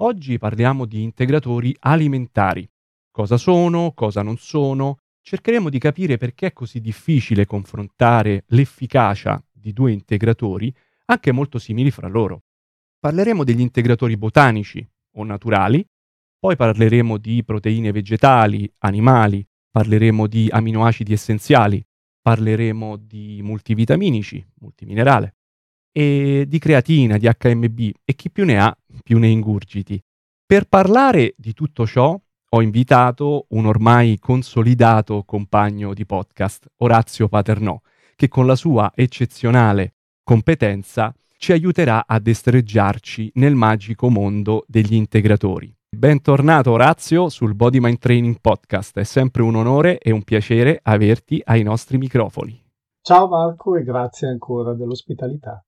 Oggi parliamo di integratori alimentari. Cosa sono, cosa non sono. Cercheremo di capire perché è così difficile confrontare l'efficacia di due integratori, anche molto simili fra loro. Parleremo degli integratori botanici o naturali, poi parleremo di proteine vegetali, animali, parleremo di aminoacidi essenziali, parleremo di multivitaminici, multiminerale, e di creatina, di HMB e chi più ne ha più ne ingurgiti. Per parlare di tutto ciò ho invitato un ormai consolidato compagno di podcast, Orazio Paternò, che con la sua eccezionale competenza ci aiuterà a destreggiarci nel magico mondo degli integratori. Bentornato Orazio sul Body Mind Training Podcast, è sempre un onore e un piacere averti ai nostri microfoni. Ciao Marco e grazie ancora dell'ospitalità.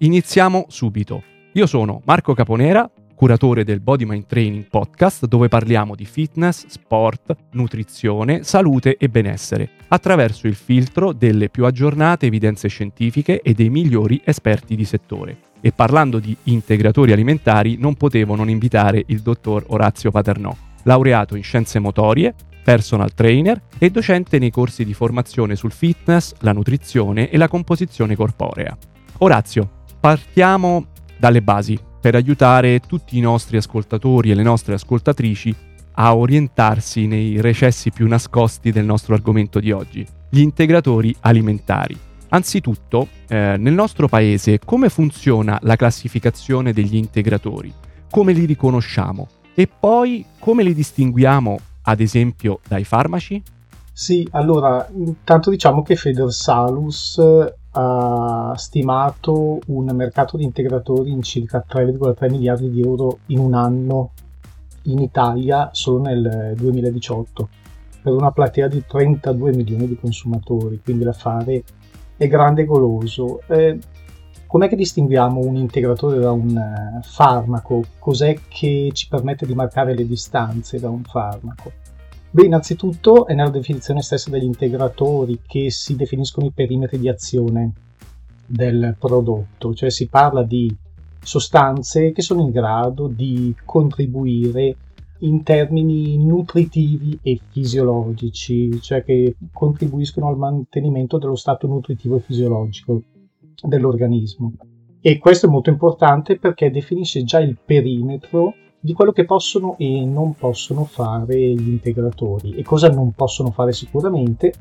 Iniziamo subito. Io sono Marco Caponera, curatore del Body Mind Training Podcast, dove parliamo di fitness, sport, nutrizione, salute e benessere, attraverso il filtro delle più aggiornate evidenze scientifiche e dei migliori esperti di settore. E parlando di integratori alimentari, non potevo non invitare il dottor Orazio Paternò, laureato in scienze motorie, personal trainer e docente nei corsi di formazione sul fitness, la nutrizione e la composizione corporea. Orazio, partiamo dalle basi per aiutare tutti i nostri ascoltatori e le nostre ascoltatrici a orientarsi nei recessi più nascosti del nostro argomento di oggi, gli integratori alimentari. Anzitutto, eh, nel nostro paese come funziona la classificazione degli integratori? Come li riconosciamo? E poi come li distinguiamo, ad esempio, dai farmaci? Sì, allora, intanto diciamo che Federsalus ha stimato un mercato di integratori in circa 3,3 miliardi di euro in un anno in Italia solo nel 2018 per una platea di 32 milioni di consumatori, quindi l'affare è grande e goloso. Eh, com'è che distinguiamo un integratore da un uh, farmaco? Cos'è che ci permette di marcare le distanze da un farmaco? Beh, innanzitutto è nella definizione stessa degli integratori che si definiscono i perimetri di azione del prodotto, cioè si parla di sostanze che sono in grado di contribuire in termini nutritivi e fisiologici, cioè che contribuiscono al mantenimento dello stato nutritivo e fisiologico dell'organismo. E questo è molto importante perché definisce già il perimetro di quello che possono e non possono fare gli integratori. E cosa non possono fare sicuramente?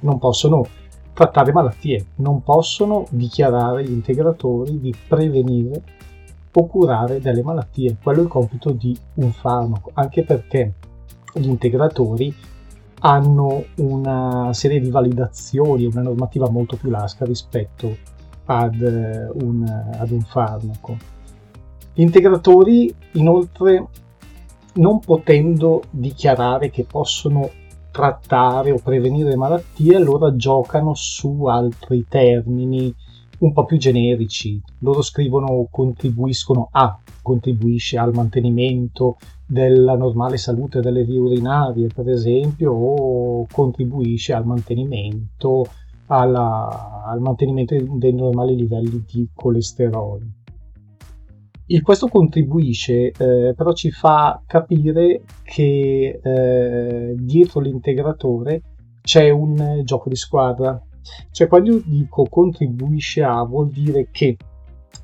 Non possono trattare malattie, non possono dichiarare gli integratori di prevenire o curare delle malattie. Quello è il compito di un farmaco, anche perché gli integratori hanno una serie di validazioni, una normativa molto più lasca rispetto ad un, ad un farmaco. Gli integratori, inoltre, non potendo dichiarare che possono trattare o prevenire malattie, allora giocano su altri termini un po' più generici. Loro scrivono contribuiscono a, contribuisce al mantenimento della normale salute delle vie urinarie, per esempio, o contribuisce al mantenimento, alla, al mantenimento dei normali livelli di colesterolo. Il questo contribuisce, eh, però ci fa capire che eh, dietro l'integratore c'è un gioco di squadra. Cioè, quando io dico contribuisce a, vuol dire che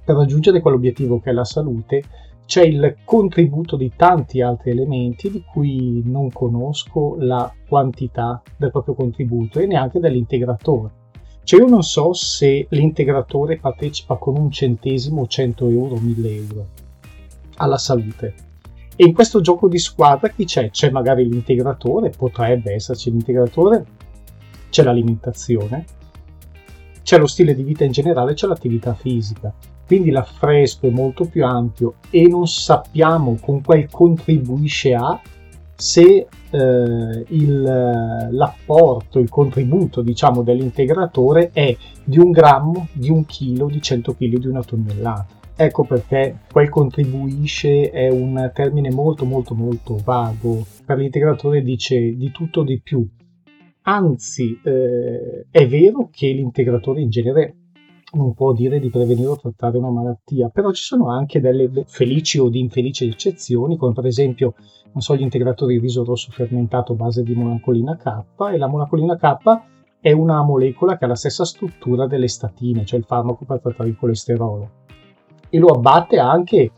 per raggiungere quell'obiettivo che è la salute, c'è il contributo di tanti altri elementi di cui non conosco la quantità del proprio contributo e neanche dell'integratore. Cioè io non so se l'integratore partecipa con un centesimo, 100 euro, 1000 euro alla salute. E in questo gioco di squadra chi c'è? C'è magari l'integratore, potrebbe esserci l'integratore, c'è l'alimentazione, c'è lo stile di vita in generale, c'è l'attività fisica. Quindi l'affresco è molto più ampio e non sappiamo con quel contribuisce a se eh, il, l'apporto, il contributo diciamo, dell'integratore è di un grammo, di un chilo, di 100 kg, di una tonnellata. Ecco perché quel contribuisce è un termine molto molto molto vago. Per l'integratore dice di tutto di più. Anzi, eh, è vero che l'integratore in genere non può dire di prevenire o trattare una malattia, però ci sono anche delle felici o di infelici eccezioni, come per esempio non so, gli integratori di riso rosso fermentato a base di monacolina K e la monacolina K è una molecola che ha la stessa struttura delle statine, cioè il farmaco per trattare il colesterolo, e lo abbatte anche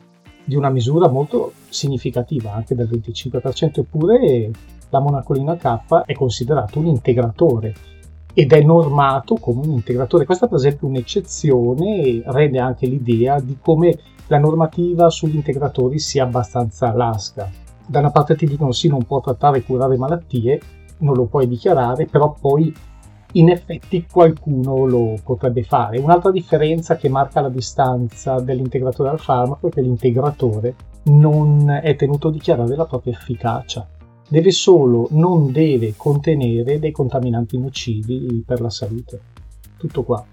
di una misura molto significativa, anche del 25%, eppure la monacolina K è considerato un integratore ed è normato come un integratore. Questa per esempio è un'eccezione e rende anche l'idea di come la normativa sugli integratori sia abbastanza lasca. Da una parte ti dicono sì, non può trattare e curare malattie, non lo puoi dichiarare, però poi in effetti qualcuno lo potrebbe fare. Un'altra differenza che marca la distanza dell'integratore al farmaco è che l'integratore non è tenuto a dichiarare la propria efficacia deve solo, non deve contenere dei contaminanti nocivi per la salute. Tutto qua.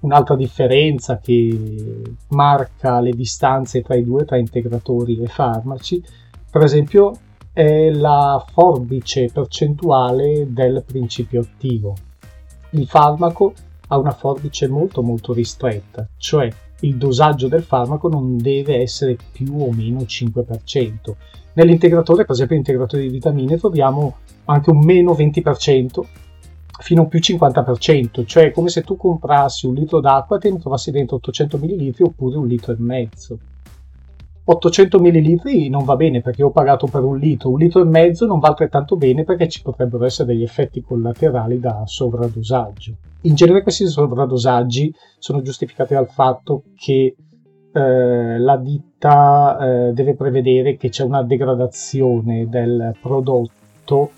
Un'altra differenza che marca le distanze tra i due, tra integratori e farmaci, per esempio, è la forbice percentuale del principio attivo. Il farmaco ha una forbice molto molto ristretta, cioè il dosaggio del farmaco non deve essere più o meno 5%. Nell'integratore, per esempio l'integratore di vitamine, troviamo anche un meno 20% fino a più 50%, cioè come se tu comprassi un litro d'acqua e te ne trovassi dentro 800 ml oppure un litro e mezzo. 800 ml non va bene perché ho pagato per un litro, un litro e mezzo non va altrettanto bene perché ci potrebbero essere degli effetti collaterali da sovradosaggio. In genere questi sovradosaggi sono giustificati dal fatto che eh, la ditta eh, deve prevedere che c'è una degradazione del prodotto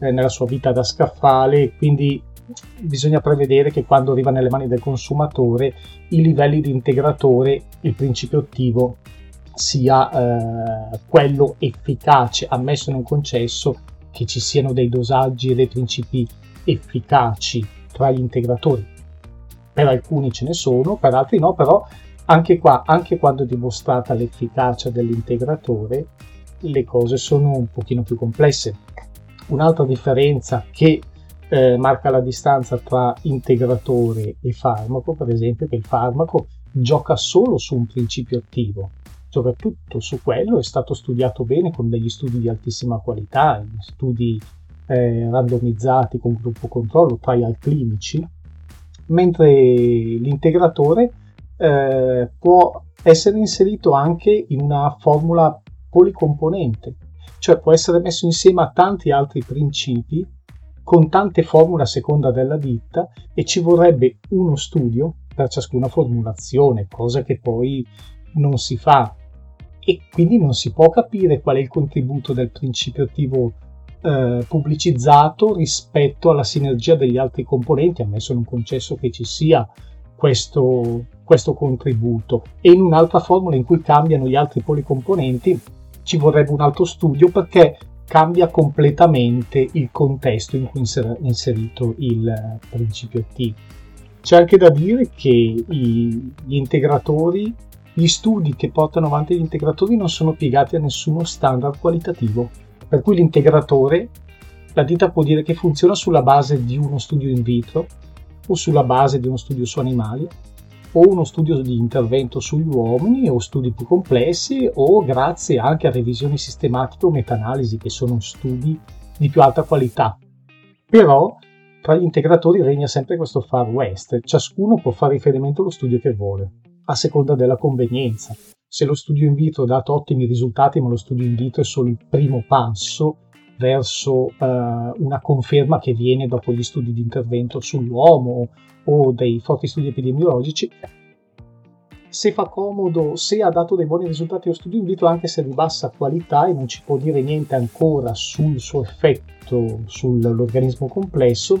eh, nella sua vita da scaffale, quindi bisogna prevedere che quando arriva nelle mani del consumatore i livelli di integratore, il principio attivo sia eh, quello efficace, ammesso non concesso che ci siano dei dosaggi e dei principi efficaci tra gli integratori. Per alcuni ce ne sono, per altri no, però anche qua, anche quando è dimostrata l'efficacia dell'integratore, le cose sono un pochino più complesse. Un'altra differenza che eh, marca la distanza tra integratore e farmaco, per esempio, è che il farmaco gioca solo su un principio attivo, soprattutto su quello è stato studiato bene con degli studi di altissima qualità, studi eh, randomizzati con gruppo controllo, trial clinici, mentre l'integratore eh, può essere inserito anche in una formula policomponente, cioè può essere messo insieme a tanti altri principi con tante formule a seconda della ditta e ci vorrebbe uno studio per ciascuna formulazione, cosa che poi non si fa e quindi non si può capire qual è il contributo del principio attivo eh, pubblicizzato rispetto alla sinergia degli altri componenti, ammesso non concesso che ci sia questo, questo contributo e in un'altra formula in cui cambiano gli altri policomponenti ci vorrebbe un altro studio perché cambia completamente il contesto in cui è inserito il principio attivo. C'è anche da dire che i, gli integratori, gli studi che portano avanti gli integratori non sono piegati a nessuno standard qualitativo, per cui l'integratore, la ditta può dire che funziona sulla base di uno studio in vitro o sulla base di uno studio su animali o uno studio di intervento sugli uomini o studi più complessi o grazie anche a revisioni sistematiche o meta-analisi che sono studi di più alta qualità. Però tra gli integratori regna sempre questo far west, ciascuno può fare riferimento allo studio che vuole, a seconda della convenienza. Se lo studio in vitro ha dato ottimi risultati, ma lo studio in vitro è solo il primo passo verso uh, una conferma che viene dopo gli studi di intervento sull'uomo o dei forti studi epidemiologici, se fa comodo, se ha dato dei buoni risultati lo studio in vitro, anche se di bassa qualità e non ci può dire niente ancora sul suo effetto sull'organismo complesso,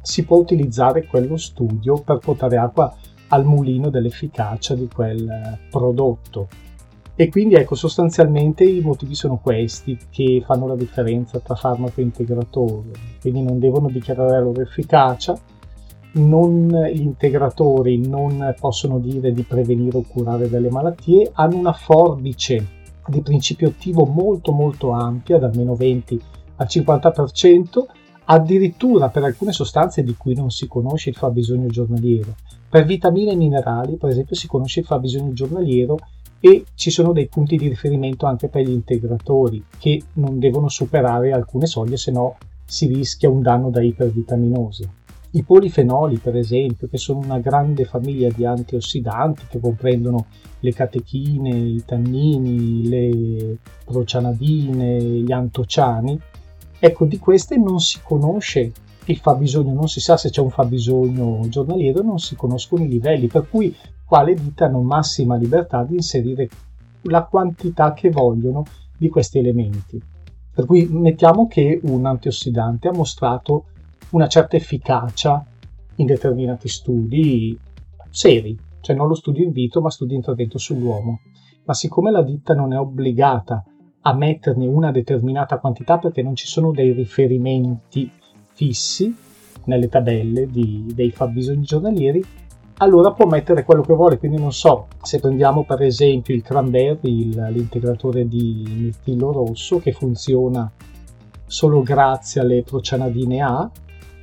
si può utilizzare quello studio per portare acqua al mulino dell'efficacia di quel prodotto. E quindi ecco, sostanzialmente i motivi sono questi che fanno la differenza tra farmaco e integratore. Quindi non devono dichiarare la loro efficacia, non, gli integratori non possono dire di prevenire o curare delle malattie, hanno una forbice di principio attivo molto molto ampia, da meno 20 al 50%, addirittura per alcune sostanze di cui non si conosce il fabbisogno giornaliero. Per vitamine e minerali, per esempio, si conosce il fabbisogno giornaliero e ci sono dei punti di riferimento anche per gli integratori che non devono superare alcune soglie, se no si rischia un danno da ipervitaminosi. I polifenoli, per esempio, che sono una grande famiglia di antiossidanti che comprendono le catechine, i tannini, le procianadine, gli antociani, ecco, di queste non si conosce il fabbisogno, non si sa se c'è un fabbisogno giornaliero, non si conoscono i livelli, per cui qua le ditte hanno massima libertà di inserire la quantità che vogliono di questi elementi. Per cui mettiamo che un antiossidante ha mostrato una certa efficacia in determinati studi seri, cioè non lo studio in vitro ma studio intervento sull'uomo. Ma siccome la ditta non è obbligata a metterne una determinata quantità perché non ci sono dei riferimenti fissi nelle tabelle di, dei fabbisogni giornalieri, allora può mettere quello che vuole. Quindi non so, se prendiamo per esempio il cranberry, il, l'integratore di mirtillo rosso che funziona solo grazie alle procianadine A,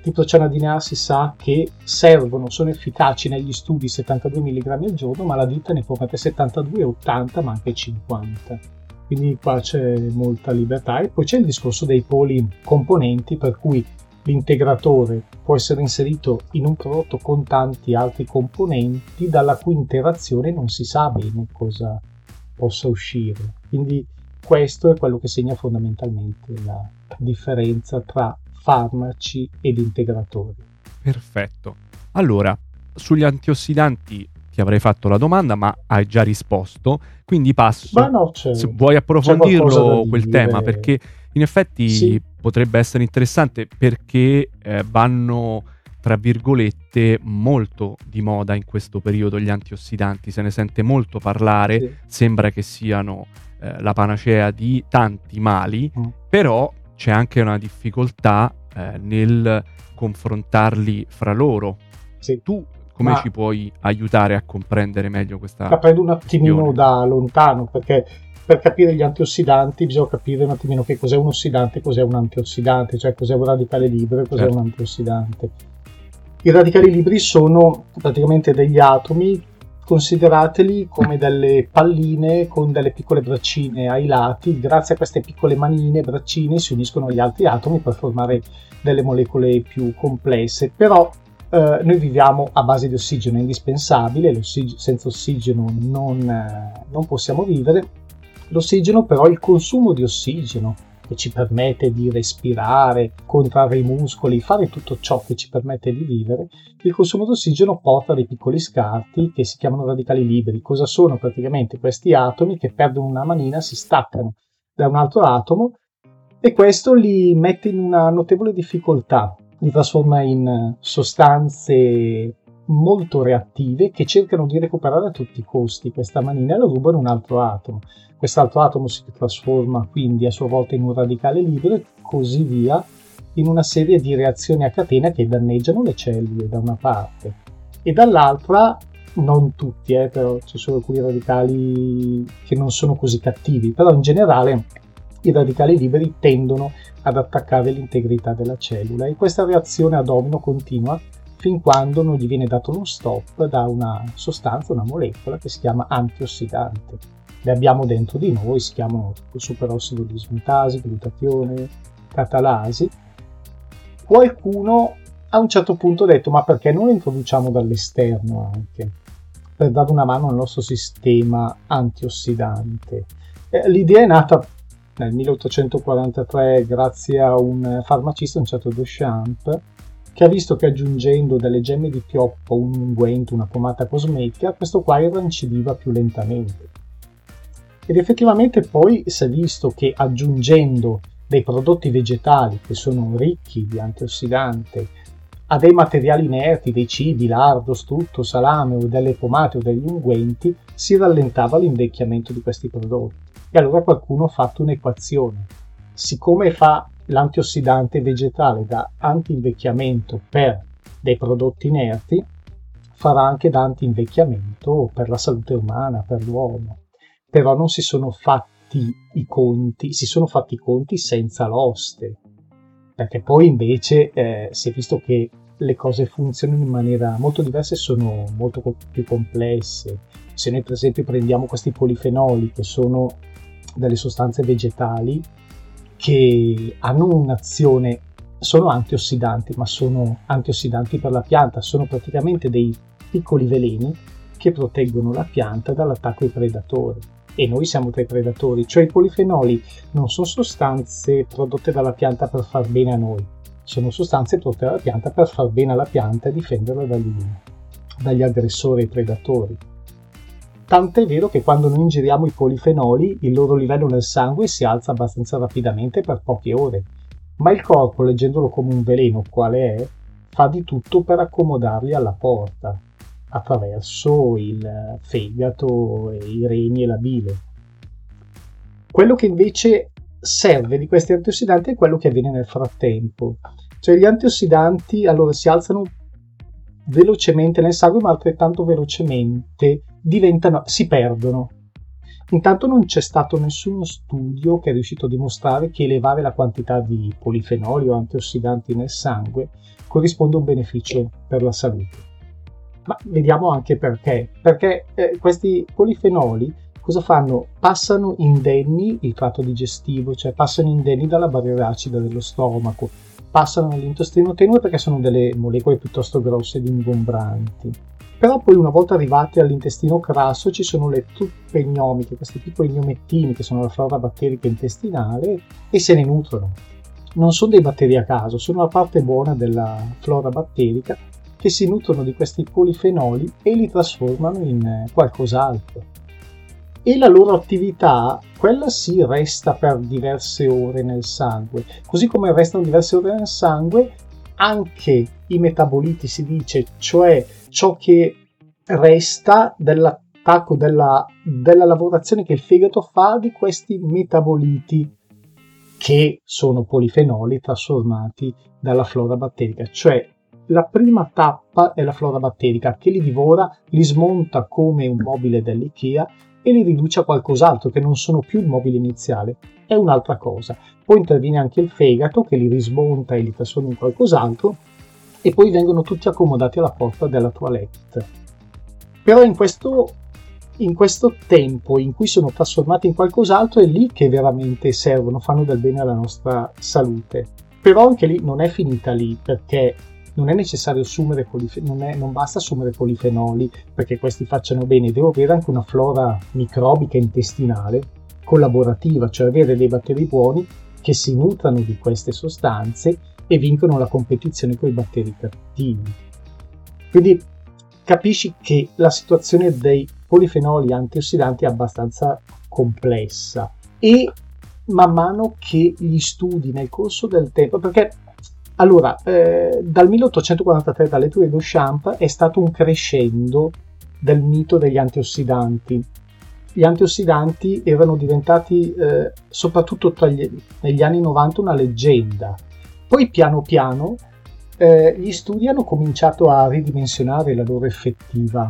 L'iptocianidina A si sa che servono, sono efficaci negli studi 72 mg al giorno, ma la ditta ne può mettere 72, 80, ma anche 50. Quindi qua c'è molta libertà. E poi c'è il discorso dei poli componenti, per cui l'integratore può essere inserito in un prodotto con tanti altri componenti, dalla cui interazione non si sa bene cosa possa uscire. Quindi questo è quello che segna fondamentalmente la differenza tra farmaci ed integratori. Perfetto. Allora, sugli antiossidanti ti avrei fatto la domanda, ma hai già risposto, quindi passo. No, se vuoi approfondirlo quel tema, perché in effetti sì. potrebbe essere interessante perché eh, vanno tra virgolette molto di moda in questo periodo gli antiossidanti, se ne sente molto parlare, sì. sembra che siano eh, la panacea di tanti mali, mm. però c'è anche una difficoltà eh, nel confrontarli fra loro. Sì. Tu come Ma ci puoi aiutare a comprendere meglio questa La prendo un attimino questione? da lontano perché per capire gli antiossidanti bisogna capire un attimino che cos'è un ossidante e cos'è un antiossidante, cioè cos'è un radicale libero e cos'è certo. un antiossidante. I radicali liberi sono praticamente degli atomi considerateli come delle palline con delle piccole braccine ai lati, grazie a queste piccole manine, braccine si uniscono agli altri atomi per formare delle molecole più complesse, però eh, noi viviamo a base di ossigeno, è indispensabile, l'ossigeno, senza ossigeno non, eh, non possiamo vivere, l'ossigeno però il consumo di ossigeno che ci permette di respirare, contrarre i muscoli, fare tutto ciò che ci permette di vivere, il consumo di ossigeno porta dei piccoli scarti che si chiamano radicali liberi. Cosa sono praticamente questi atomi che perdono una manina, si staccano da un altro atomo e questo li mette in una notevole difficoltà, li trasforma in sostanze molto reattive che cercano di recuperare a tutti i costi questa manina e la rubano un altro atomo. Quest'altro atomo si trasforma quindi a sua volta in un radicale libero e così via in una serie di reazioni a catena che danneggiano le cellule da una parte e dall'altra non tutti, eh, però ci sono alcuni radicali che non sono così cattivi, però in generale i radicali liberi tendono ad attaccare l'integrità della cellula e questa reazione a domino continua fin quando non gli viene dato uno stop da una sostanza, una molecola che si chiama antiossidante le abbiamo dentro di noi, si chiamano superossido dismutasi, glutatione, catalasi. Qualcuno a un certo punto ha detto ma perché non le introduciamo dall'esterno anche per dare una mano al nostro sistema antiossidante. Eh, l'idea è nata nel 1843 grazie a un farmacista, un certo Duchamp, che ha visto che aggiungendo delle gemme di pioppo, un unguento, una pomata cosmetica, questo qua irrancidiva più lentamente. Ed effettivamente poi si è visto che aggiungendo dei prodotti vegetali che sono ricchi di antiossidanti a dei materiali inerti, dei cibi, lardo, strutto, salame o delle pomate o degli unguenti, si rallentava l'invecchiamento di questi prodotti. E allora qualcuno ha fatto un'equazione. Siccome fa l'antiossidante vegetale da anti-invecchiamento per dei prodotti inerti farà anche da anti-invecchiamento per la salute umana, per l'uomo. Però non si sono fatti i conti, si sono fatti i conti senza l'oste, perché poi invece eh, si è visto che le cose funzionano in maniera molto diversa e sono molto più complesse. Se noi per esempio prendiamo questi polifenoli che sono delle sostanze vegetali, che hanno un'azione, sono antiossidanti, ma sono antiossidanti per la pianta, sono praticamente dei piccoli veleni che proteggono la pianta dall'attacco ai predatori. E noi siamo tra i predatori, cioè i polifenoli non sono sostanze prodotte dalla pianta per far bene a noi, sono sostanze prodotte dalla pianta per far bene alla pianta e difenderla dagli, dagli aggressori e predatori. Tant'è vero che quando noi ingeriamo i polifenoli, il loro livello nel sangue si alza abbastanza rapidamente per poche ore, ma il corpo, leggendolo come un veleno quale è, fa di tutto per accomodarli alla porta, attraverso il fegato, i reni e la bile. Quello che invece serve di questi antiossidanti è quello che avviene nel frattempo. Cioè gli antiossidanti allora si alzano velocemente nel sangue, ma altrettanto velocemente diventano, si perdono. Intanto non c'è stato nessuno studio che è riuscito a dimostrare che elevare la quantità di polifenoli o antiossidanti nel sangue corrisponde a un beneficio per la salute. Ma vediamo anche perché. Perché eh, questi polifenoli cosa fanno? Passano indenni il tratto digestivo, cioè passano indenni dalla barriera acida dello stomaco, passano nell'intestino tenue perché sono delle molecole piuttosto grosse ed ingombranti. Però poi una volta arrivati all'intestino grasso ci sono le truppe gnomiche, questi piccoli gnomettini che sono la flora batterica intestinale e se ne nutrono. Non sono dei batteri a caso, sono la parte buona della flora batterica che si nutrono di questi polifenoli e li trasformano in qualcos'altro e la loro attività, quella si resta per diverse ore nel sangue, così come restano diverse ore nel sangue anche i metaboliti, si dice, cioè ciò che resta dell'attacco, della, della lavorazione che il fegato fa di questi metaboliti che sono polifenoli trasformati dalla flora batterica, cioè la prima tappa è la flora batterica che li divora, li smonta come un mobile dell'IKEA e li riduce a qualcos'altro che non sono più il mobile iniziale, è un'altra cosa. Poi interviene anche il fegato che li rismonta e li trasforma in qualcos'altro e poi vengono tutti accomodati alla porta della toilette. Però in questo, in questo tempo in cui sono trasformati in qualcos'altro è lì che veramente servono, fanno del bene alla nostra salute. Però anche lì non è finita lì perché non è necessario assumere polifenoli, non, non, basta assumere polifenoli perché questi facciano bene, devo avere anche una flora microbica intestinale collaborativa, cioè avere dei batteri buoni che si nutrano di queste sostanze e vincono la competizione con i batteri cattivi. Quindi capisci che la situazione dei polifenoli antiossidanti è abbastanza complessa e man mano che gli studi nel corso del tempo, perché allora, eh, dal 1843, dalle letture di Duchamp, è stato un crescendo del mito degli antiossidanti. Gli antiossidanti erano diventati, eh, soprattutto gli, negli anni 90, una leggenda. Poi piano piano eh, gli studi hanno cominciato a ridimensionare la loro effettiva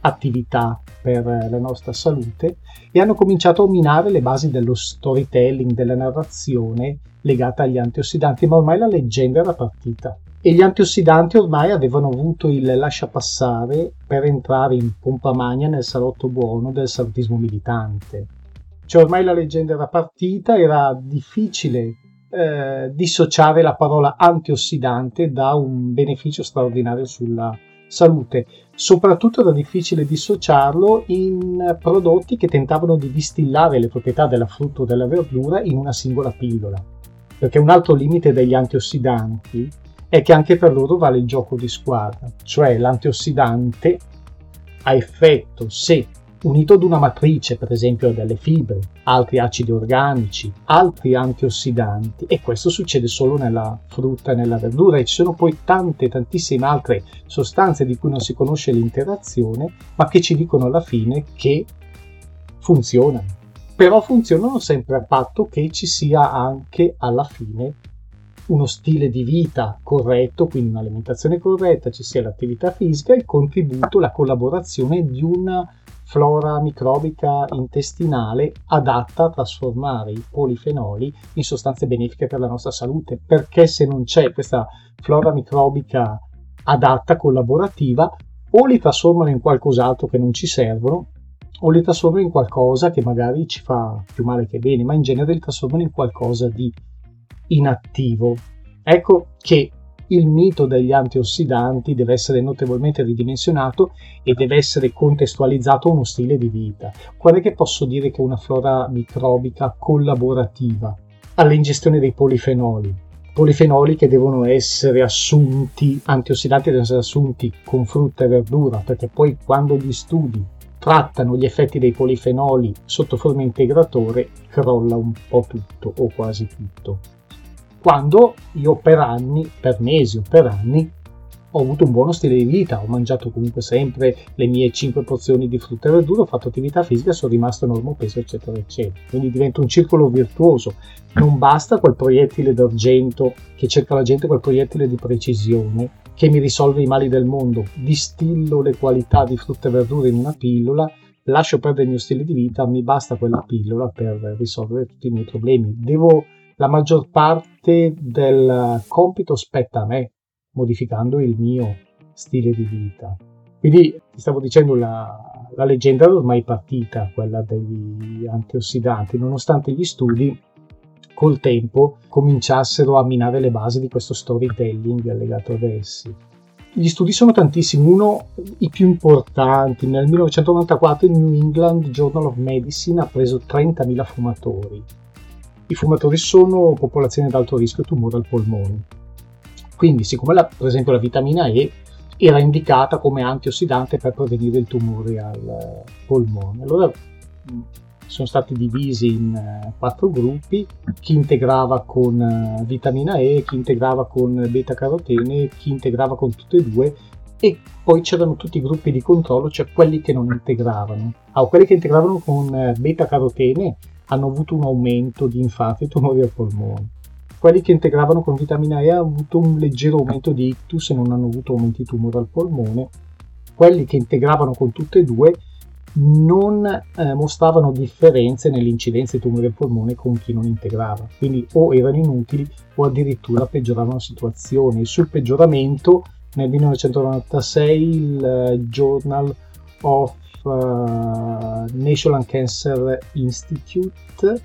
attività per la nostra salute e hanno cominciato a minare le basi dello storytelling, della narrazione legata agli antiossidanti, ma ormai la leggenda era partita. E gli antiossidanti ormai avevano avuto il lascia passare per entrare in pompa magna nel salotto buono del salutismo militante. Cioè ormai la leggenda era partita, era difficile eh, dissociare la parola antiossidante da un beneficio straordinario sulla. Soprattutto era difficile dissociarlo in prodotti che tentavano di distillare le proprietà della frutta o della verdura in una singola pillola. Perché un altro limite degli antiossidanti è che anche per loro vale il gioco di squadra, cioè l'antiossidante ha effetto se unito ad una matrice, per esempio delle fibre, altri acidi organici, altri antiossidanti, e questo succede solo nella frutta e nella verdura, e ci sono poi tante, tantissime altre sostanze di cui non si conosce l'interazione, ma che ci dicono alla fine che funzionano. Però funzionano sempre a patto che ci sia anche alla fine uno stile di vita corretto, quindi un'alimentazione corretta, ci sia l'attività fisica, il contributo, la collaborazione di una flora microbica intestinale adatta a trasformare i polifenoli in sostanze benefiche per la nostra salute, perché se non c'è questa flora microbica adatta, collaborativa, o li trasformano in qualcos'altro che non ci servono, o li trasformano in qualcosa che magari ci fa più male che bene, ma in genere li trasformano in qualcosa di inattivo. Ecco che il mito degli antiossidanti deve essere notevolmente ridimensionato e deve essere contestualizzato a uno stile di vita. Qual è che posso dire che una flora microbica collaborativa all'ingestione dei polifenoli? Polifenoli che devono essere assunti, antiossidanti devono essere assunti con frutta e verdura, perché poi quando gli studi trattano gli effetti dei polifenoli sotto forma integratore, crolla un po' tutto o quasi tutto quando io per anni, per mesi o per anni, ho avuto un buono stile di vita, ho mangiato comunque sempre le mie 5 porzioni di frutta e verdura, ho fatto attività fisica, sono rimasto a peso, eccetera, eccetera. Quindi diventa un circolo virtuoso. Non basta quel proiettile d'argento che cerca la gente, quel proiettile di precisione che mi risolve i mali del mondo. Distillo le qualità di frutta e verdura in una pillola, lascio perdere il mio stile di vita, mi basta quella pillola per risolvere tutti i miei problemi. Devo la maggior parte del compito spetta a me, modificando il mio stile di vita. Quindi ti stavo dicendo la, la leggenda è ormai partita, quella degli antiossidanti, nonostante gli studi col tempo cominciassero a minare le basi di questo storytelling legato ad essi. Gli studi sono tantissimi, uno i più importanti, nel 1994 il New England Journal of Medicine ha preso 30.000 fumatori i fumatori sono popolazioni ad alto rischio tumore al polmone. Quindi, siccome la, per esempio la vitamina E era indicata come antiossidante per prevenire il tumore al polmone, allora sono stati divisi in uh, quattro gruppi, chi integrava con uh, vitamina E, chi integrava con beta carotene, chi integrava con tutte e due e poi c'erano tutti i gruppi di controllo, cioè quelli che non integravano. Ah, quelli che integravano con beta carotene hanno avuto un aumento di infarti e tumori al polmone. Quelli che integravano con vitamina E hanno avuto un leggero aumento di ictus e non hanno avuto aumenti di tumore al polmone. Quelli che integravano con tutte e due non eh, mostravano differenze nell'incidenza di tumori al polmone con chi non integrava, quindi o erano inutili o addirittura peggioravano la situazione. sul peggioramento nel 1996 il uh, Journal of uh, National Cancer Institute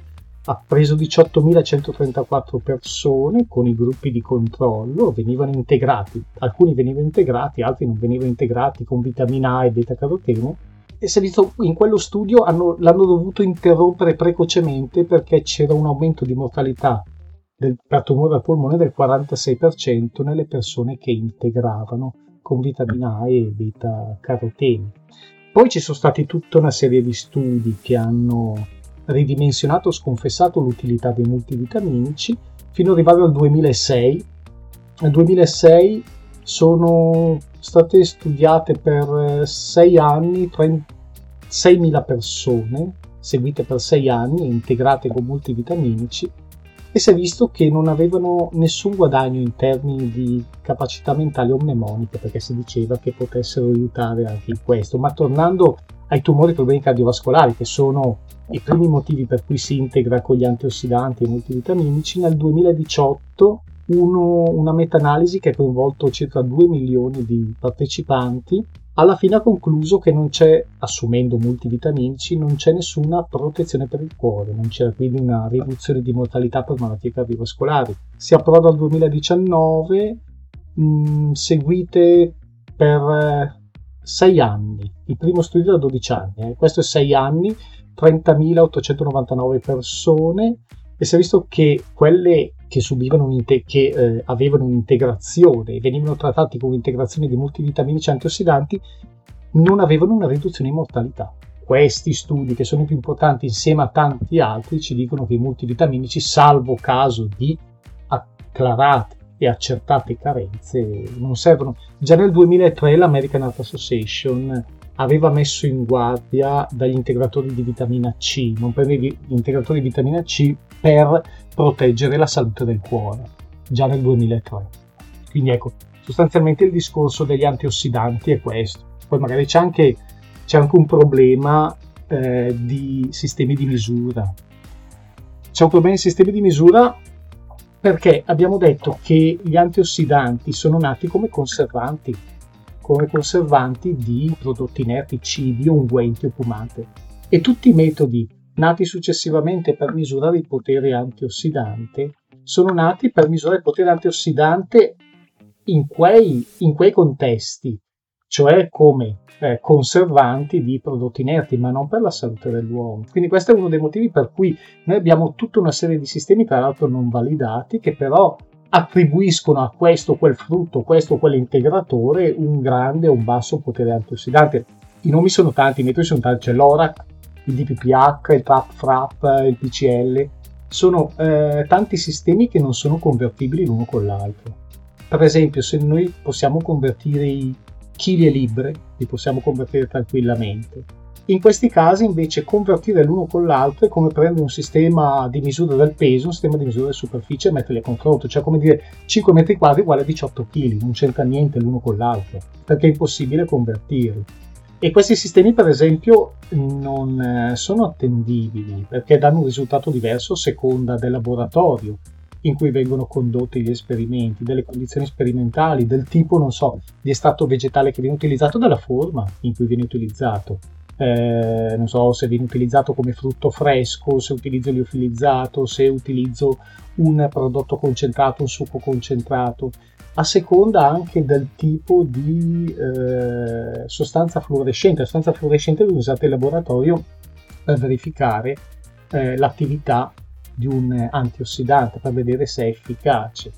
ha preso 18.134 persone con i gruppi di controllo, venivano integrati, alcuni venivano integrati, altri non venivano integrati con vitamina A e beta carotene e visto in quello studio hanno, l'hanno dovuto interrompere precocemente perché c'era un aumento di mortalità del, per tumore al polmone del 46% nelle persone che integravano con vitamina A e beta carotene. Poi ci sono stati tutta una serie di studi che hanno ridimensionato sconfessato l'utilità dei multivitaminici fino ad arrivare al 2006. Nel 2006 sono state studiate per 6 anni 6.000 persone, seguite per 6 anni integrate con multivitaminici e si è visto che non avevano nessun guadagno in termini di capacità mentali o mnemoniche, perché si diceva che potessero aiutare anche in questo. Ma tornando ai tumori e problemi cardiovascolari, che sono i primi motivi per cui si integra con gli antiossidanti e multivitaminici, nel 2018 uno, una meta-analisi che ha coinvolto circa 2 milioni di partecipanti alla fine ha concluso che non c'è, assumendo multivitaminici, non c'è nessuna protezione per il cuore, non c'era quindi una riduzione di mortalità per malattie cardiovascolari. Si approda al 2019, mh, mm, seguite per 6 eh, anni, il primo studio da 12 anni, eh. questo è 6 anni, 30.899 persone e si è visto che quelle che, subivano che eh, avevano un'integrazione e venivano trattati con un'integrazione di multivitaminici antiossidanti non avevano una riduzione in mortalità. Questi studi, che sono i più importanti insieme a tanti altri, ci dicono che i multivitaminici, salvo caso di acclarate e accertate carenze, non servono. Già nel 2003 l'American Heart Association aveva messo in guardia dagli integratori di vitamina C, non prendevi gli integratori di vitamina C per proteggere la salute del cuore, già nel 2003. Quindi ecco, sostanzialmente il discorso degli antiossidanti è questo. Poi magari c'è anche, c'è anche un problema eh, di sistemi di misura. C'è un problema di sistemi di misura perché abbiamo detto che gli antiossidanti sono nati come conservanti, come conservanti di prodotti inerti, cibi, unguenti o pomate. E tutti i metodi nati successivamente per misurare il potere antiossidante sono nati per misurare il potere antiossidante in quei, in quei contesti cioè come eh, conservanti di prodotti inerti, ma non per la salute dell'uomo. Quindi questo è uno dei motivi per cui noi abbiamo tutta una serie di sistemi, tra l'altro non validati, che però attribuiscono a questo o quel frutto, questo o quell'integratore un grande o un basso potere antiossidante. I nomi sono tanti, i metodi sono tanti, c'è l'ORAC, il DPPH, il TRAP-FRAP, il PCL, sono eh, tanti sistemi che non sono convertibili l'uno con l'altro. Per esempio, se noi possiamo convertire i chili e libbre li possiamo convertire tranquillamente. In questi casi invece convertire l'uno con l'altro è come prendere un sistema di misura del peso, un sistema di misura della superficie e metterli a confronto, cioè come dire 5 metri quadri uguale a 18 kg, non c'entra niente l'uno con l'altro, perché è impossibile convertirli. E questi sistemi per esempio non eh, sono attendibili perché danno un risultato diverso a seconda del laboratorio in cui vengono condotti gli esperimenti, delle condizioni sperimentali, del tipo, non so, di estratto vegetale che viene utilizzato, della forma in cui viene utilizzato. Eh, non so se viene utilizzato come frutto fresco, se utilizzo liofilizzato, se utilizzo un prodotto concentrato, un succo concentrato, a seconda anche del tipo di eh, sostanza fluorescente. La sostanza fluorescente viene usata in laboratorio per verificare eh, l'attività di un antiossidante per vedere se è efficace.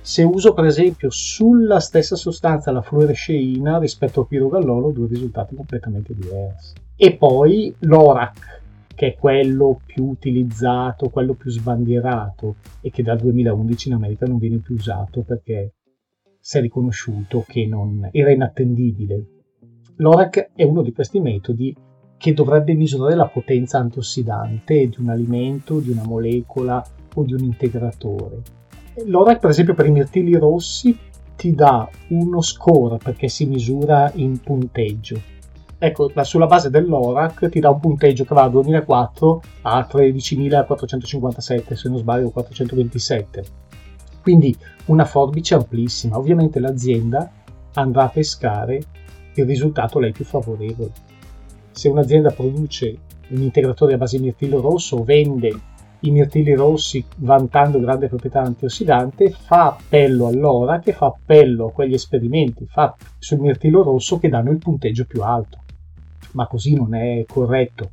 Se uso per esempio sulla stessa sostanza la fluoresceina rispetto al pirogallolo, due risultati completamente diversi. E poi l'ORAC, che è quello più utilizzato, quello più sbandierato e che dal 2011 in America non viene più usato perché si è riconosciuto che non era inattendibile. L'ORAC è uno di questi metodi che dovrebbe misurare la potenza antiossidante di un alimento, di una molecola o di un integratore. L'ORAC, per esempio, per i mirtilli rossi ti dà uno score perché si misura in punteggio. Ecco, sulla base dell'ORAC ti dà un punteggio che va dal 2004 a 13.457, se non sbaglio 427. Quindi una forbice amplissima. Ovviamente l'azienda andrà a pescare il risultato lei più favorevole se un'azienda produce un integratore a base di mirtillo rosso vende i mirtilli rossi vantando grande proprietà antiossidante, fa appello all'ora che fa appello a quegli esperimenti fatti sul mirtillo rosso che danno il punteggio più alto. Ma così non è corretto.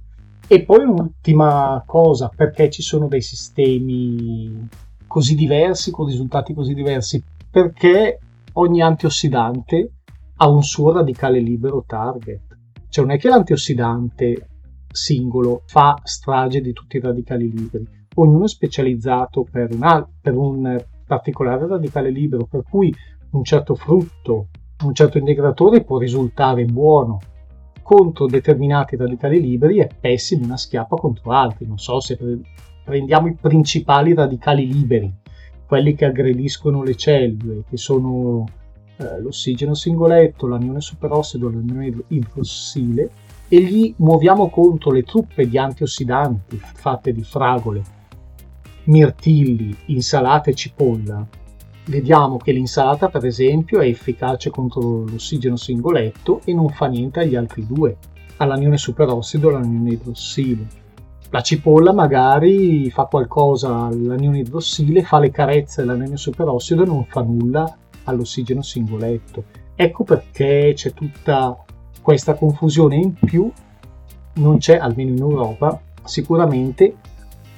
E poi un'ultima cosa, perché ci sono dei sistemi così diversi, con risultati così diversi? Perché ogni antiossidante ha un suo radicale libero target cioè non è che l'antiossidante singolo fa strage di tutti i radicali liberi, ognuno è specializzato per un, per un particolare radicale libero, per cui un certo frutto, un certo integratore può risultare buono contro determinati radicali liberi e pessimo una schiappa contro altri. Non so se prendiamo i principali radicali liberi, quelli che aggrediscono le cellule, che sono eh, l'ossigeno singoletto, l'anione superossido, l'anione idrossile e gli muoviamo contro le truppe di antiossidanti fatte di fragole, mirtilli, insalata e cipolla, vediamo che l'insalata per esempio è efficace contro l'ossigeno singoletto e non fa niente agli altri due, all'anione superossido e all'anione idrossile. La cipolla magari fa qualcosa all'anione idrossile, fa le carezze all'anione superossido e non fa nulla all'ossigeno singoletto. Ecco perché c'è tutta questa confusione in più, non c'è, almeno in Europa, sicuramente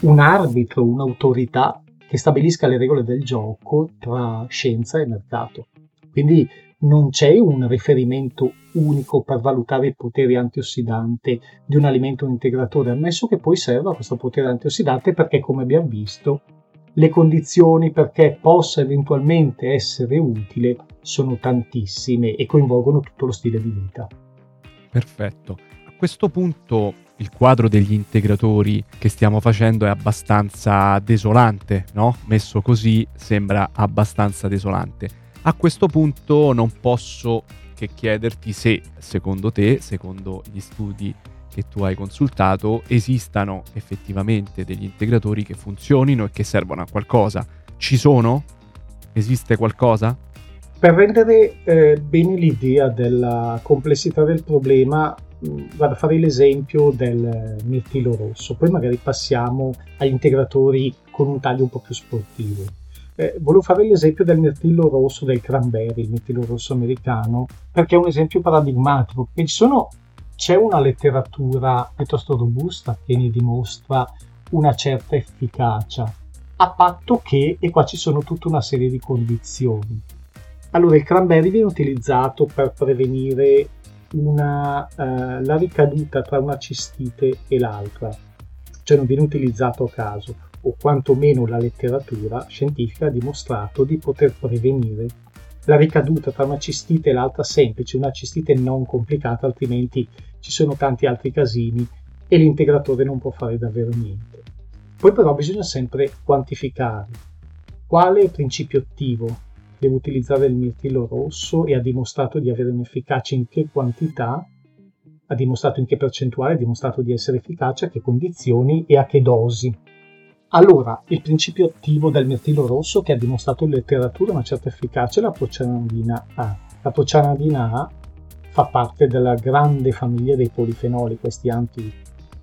un arbitro, un'autorità che stabilisca le regole del gioco tra scienza e mercato. Quindi non c'è un riferimento unico per valutare il potere antiossidante di un alimento integratore, ammesso che poi serva questo potere antiossidante perché, come abbiamo visto, le condizioni perché possa eventualmente essere utile sono tantissime e coinvolgono tutto lo stile di vita. Perfetto. A questo punto il quadro degli integratori che stiamo facendo è abbastanza desolante, no? Messo così sembra abbastanza desolante. A questo punto non posso che chiederti se, secondo te, secondo gli studi che tu hai consultato, esistano effettivamente degli integratori che funzionino e che servono a qualcosa. Ci sono? Esiste qualcosa? Per rendere eh, bene l'idea della complessità del problema, Mm, vado a fare l'esempio del mirtillo rosso, poi magari passiamo agli integratori con un taglio un po' più sportivo. Eh, volevo fare l'esempio del mirtillo rosso del cranberry, il mirtillo rosso americano, perché è un esempio paradigmatico, perché sono, c'è una letteratura piuttosto robusta che ne dimostra una certa efficacia, a patto che, e qua ci sono tutta una serie di condizioni. Allora, il cranberry viene utilizzato per prevenire una, uh, la ricaduta tra una cistite e l'altra, cioè non viene utilizzato a caso, o quantomeno la letteratura scientifica ha dimostrato di poter prevenire la ricaduta tra una cistite e l'altra semplice, una cistite non complicata, altrimenti ci sono tanti altri casini e l'integratore non può fare davvero niente. Poi però bisogna sempre quantificare quale principio attivo deve utilizzare il mirtillo rosso e ha dimostrato di avere un'efficacia in che quantità, ha dimostrato in che percentuale, ha dimostrato di essere efficace, a che condizioni? E a che dosi. Allora, il principio attivo del mirtillo rosso che ha dimostrato in letteratura una certa efficacia è la procanadina A. La procanadina A fa parte della grande famiglia dei polifenoli, questi anti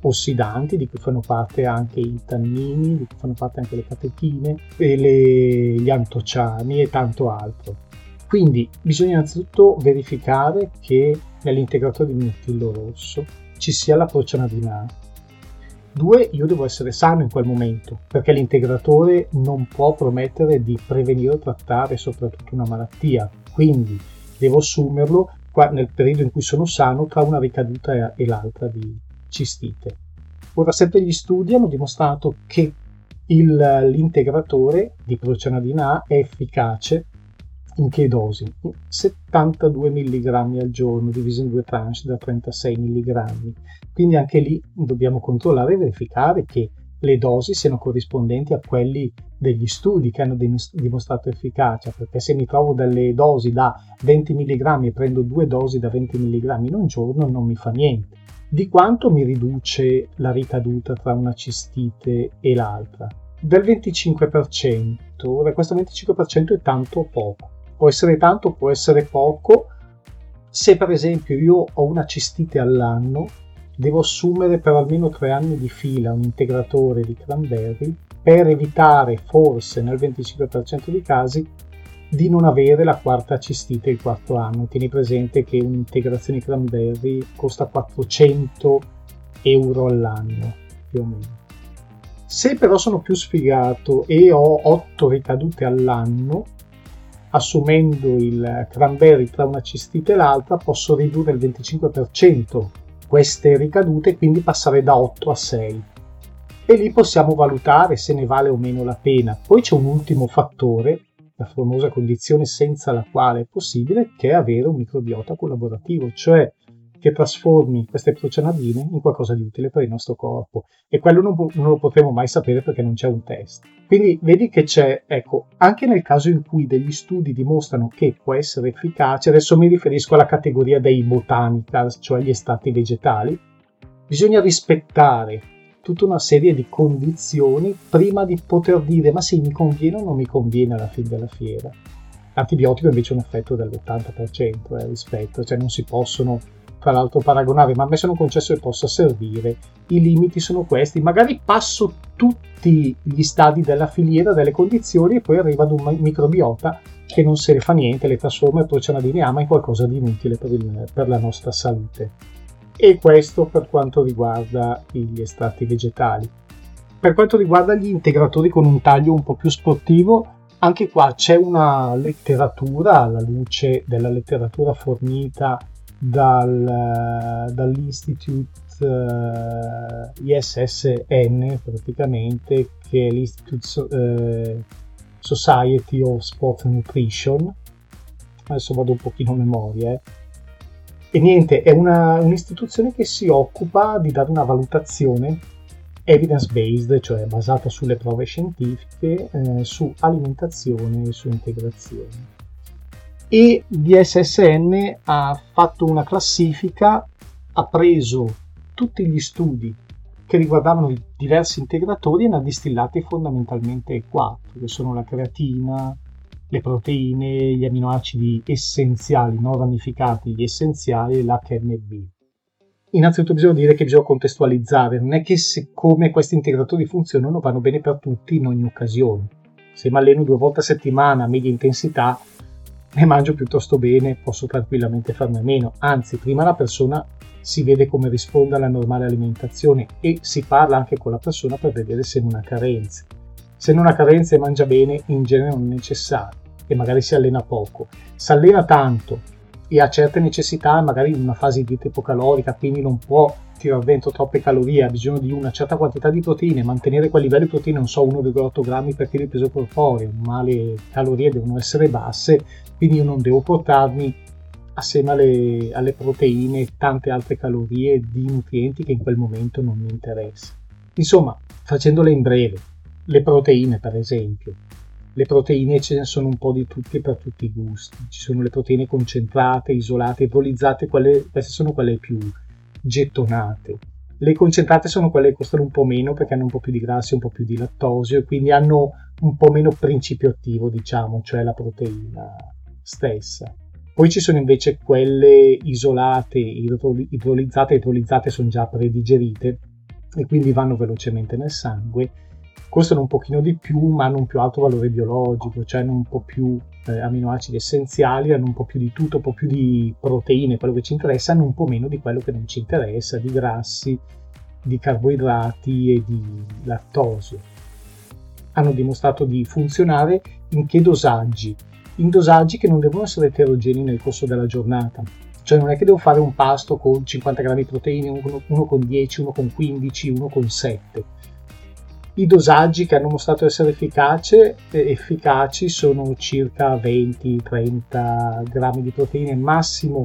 ossidanti di cui fanno parte anche i tannini, di cui fanno parte anche le catechine, le, gli antociani e tanto altro. Quindi bisogna innanzitutto verificare che nell'integratore di mirtillo rosso ci sia la procanadina A. Due, io devo essere sano in quel momento, perché l'integratore non può promettere di prevenire o trattare soprattutto una malattia, quindi devo assumerlo nel periodo in cui sono sano tra una ricaduta e l'altra di, cistite. Ora, sempre gli studi hanno dimostrato che il, l'integratore di procanadina A è efficace in che dosi? 72 mg al giorno diviso in due tranche da 36 mg. Quindi anche lì dobbiamo controllare e verificare che le dosi siano corrispondenti a quelli degli studi che hanno dimostrato efficacia, perché se mi trovo delle dosi da 20 mg e prendo due dosi da 20 mg in un giorno non mi fa niente di quanto mi riduce la ricaduta tra una cistite e l'altra? Del 25%. Ora, questo 25% è tanto o poco. Può essere tanto, può essere poco. Se per esempio io ho una cistite all'anno, devo assumere per almeno tre anni di fila un integratore di cranberry per evitare forse nel 25% dei casi di non avere la quarta cistite il quarto anno. Tieni presente che un'integrazione cranberry costa 400 euro all'anno, più o meno. Se però sono più sfigato e ho 8 ricadute all'anno, assumendo il cranberry tra una cistite e l'altra, posso ridurre il 25% queste ricadute e quindi passare da 8 a 6. E lì possiamo valutare se ne vale o meno la pena. Poi c'è un ultimo fattore la famosa condizione senza la quale è possibile, che è avere un microbiota collaborativo, cioè che trasformi queste procanadine in qualcosa di utile per il nostro corpo e quello non, non, lo potremo mai sapere perché non c'è un test. Quindi vedi che c'è, ecco, anche nel caso in cui degli studi dimostrano che può essere efficace, adesso mi riferisco alla categoria dei botanicals, cioè gli estati vegetali, bisogna rispettare tutta una serie di condizioni prima di poter dire ma sì mi conviene o non mi conviene alla fine della fiera. L'antibiotico invece ha un effetto dell'80% eh, rispetto, cioè non si possono tra l'altro paragonare, ma a me sono concesso che possa servire. I limiti sono questi, magari passo tutti gli stadi della filiera, delle condizioni e poi arriva ad un microbiota che non se ne fa niente, le trasforma il procanadine ama in qualcosa di inutile per, il, per la nostra salute e questo per quanto riguarda gli estratti vegetali. Per quanto riguarda gli integratori con un taglio un po' più sportivo, anche qua c'è una letteratura alla luce della letteratura fornita dal, dall'Institute uh, ISSN praticamente che è l'Institute uh, Society of Sport Nutrition adesso vado un pochino a memoria eh. e niente è una, un'istituzione che si occupa di dare una valutazione evidence based cioè basata sulle prove scientifiche eh, su alimentazione e su integrazione e l'ISSN ha fatto una classifica ha preso tutti gli studi che riguardavano i diversi integratori e ne ha distillati fondamentalmente quattro, che sono la creatina, le proteine, gli aminoacidi essenziali, non ramificati, gli essenziali e l'HMB. Innanzitutto bisogna dire che bisogna contestualizzare, non è che siccome questi integratori funzionano vanno bene per tutti in ogni occasione. Se mi alleno due volte a settimana a media intensità, ne mangio piuttosto bene, posso tranquillamente farne meno, anzi prima la persona si vede come risponde alla normale alimentazione e si parla anche con la persona per vedere se non ha carenze. Se non ha carenze e mangia bene, in genere non è necessario e magari si allena poco. Se allena tanto e ha certe necessità, magari in una fase di dieta ipocalorica, quindi non può tirare dentro troppe calorie, ha bisogno di una certa quantità di proteine, mantenere quel livello di proteine, non so, 1,8 grammi per chilo di peso corporeo, ma le calorie devono essere basse, quindi io non devo portarmi assieme alle, alle proteine tante altre calorie di nutrienti che in quel momento non mi interessano. Insomma, facendole in breve, le proteine per esempio. Le proteine ce ne sono un po' di tutti e per tutti i gusti. Ci sono le proteine concentrate, isolate, quelle, queste sono quelle più gettonate. Le concentrate sono quelle che costano un po' meno perché hanno un po' più di grassi, un po' più di lattosio e quindi hanno un po' meno principio attivo, diciamo, cioè la proteina stessa. Poi ci sono invece quelle isolate, idrolizzate, idrolizzate sono già predigerite e quindi vanno velocemente nel sangue. Costano un pochino di più, ma hanno un più alto valore biologico, cioè hanno un po' più eh, aminoacidi essenziali, hanno un po' più di tutto, un po' più di proteine, quello che ci interessa, hanno un po' meno di quello che non ci interessa, di grassi, di carboidrati e di lattosio. Hanno dimostrato di funzionare in che dosaggi? in dosaggi che non devono essere eterogenei nel corso della giornata. Cioè non è che devo fare un pasto con 50 grammi di proteine, uno, uno con 10, uno con 15, uno con 7. I dosaggi che hanno mostrato essere efficace, eh, efficaci sono circa 20-30 grammi di proteine, massimo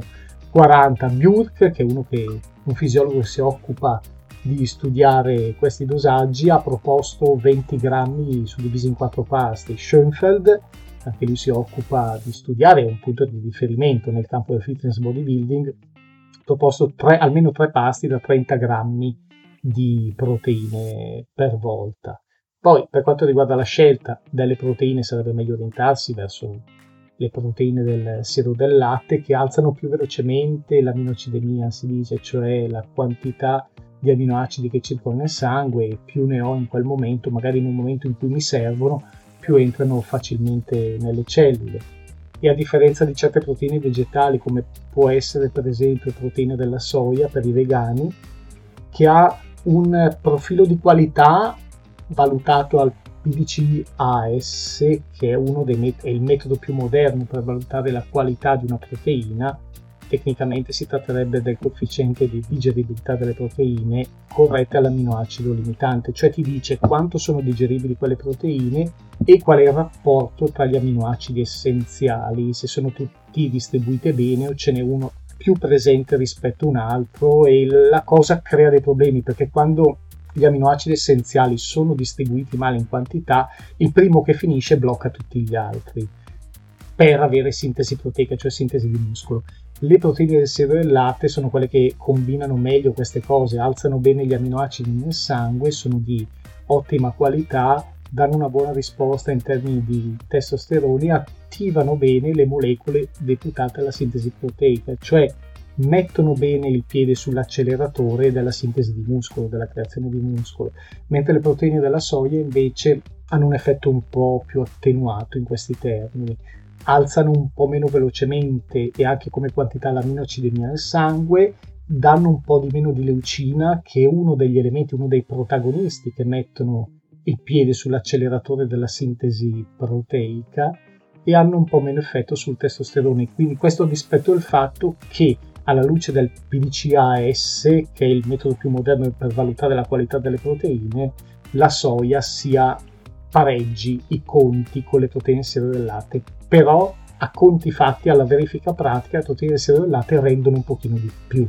40. Bjurk, che è uno che un fisiologo che si occupa di studiare questi dosaggi, ha proposto 20 grammi suddivisi in quattro pasti. Schoenfeld anche lui si occupa di studiare, è un punto di riferimento nel campo del fitness bodybuilding, proposto tre, almeno tre pasti da 30 grammi di proteine per volta. Poi, per quanto riguarda la scelta delle proteine, sarebbe meglio orientarsi verso le proteine del siero del latte che alzano più velocemente l'aminocidemia, si dice, cioè la quantità di aminoacidi che circolano nel sangue e più ne ho in quel momento, magari in un momento in cui mi servono, più entrano facilmente nelle cellule. E a differenza di certe proteine vegetali, come può essere per esempio la proteina della soia per i vegani, che ha un profilo di qualità valutato al PDC-AS, che è, met- è il metodo più moderno per valutare la qualità di una proteina, tecnicamente si tratterebbe del coefficiente di digeribilità delle proteine corrette all'aminoacido limitante, cioè ti dice quanto sono digeribili quelle proteine e qual è il rapporto tra gli aminoacidi essenziali, se sono tutti distribuiti bene o ce n'è uno più presente rispetto a un altro e la cosa crea dei problemi perché quando gli aminoacidi essenziali sono distribuiti male in quantità, il primo che finisce blocca tutti gli altri per avere sintesi proteica, cioè sintesi di muscolo. Le proteine del siero del latte sono quelle che combinano meglio queste cose, alzano bene gli aminoacidi nel sangue, sono di ottima qualità, danno una buona risposta in termini di testosterone, attivano bene le molecole deputate alla sintesi proteica, cioè mettono bene il piede sull'acceleratore della sintesi di muscolo, della creazione di muscolo, mentre le proteine della soia invece hanno un effetto un po' più attenuato in questi termini. Alzano un po' meno velocemente e anche come quantità l'aminoacidemia nel sangue, danno un po' di meno di leucina, che è uno degli elementi, uno dei protagonisti che mettono il piede sull'acceleratore della sintesi proteica e hanno un po' meno effetto sul testosterone. Quindi questo rispetto al fatto che alla luce del PDCAS, che è il metodo più moderno per valutare la qualità delle proteine, la soia sia pareggi i conti con le proteine serie del latte. Però a conti fatti, alla verifica pratica, le proteine serie del latte rendono un pochino di più.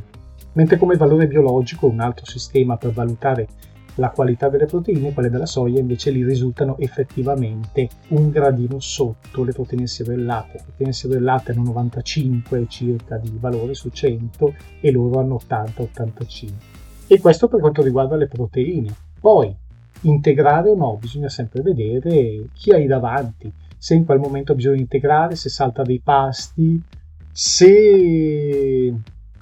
Mentre come valore biologico, un altro sistema per valutare la qualità delle proteine, quelle della soia invece li risultano effettivamente un gradino sotto le proteine latte. Le proteine latte hanno 95 circa di valore su 100 e loro hanno 80-85. E questo per quanto riguarda le proteine. Poi, integrare o no, bisogna sempre vedere chi hai davanti, se in quel momento di integrare, se salta dei pasti, se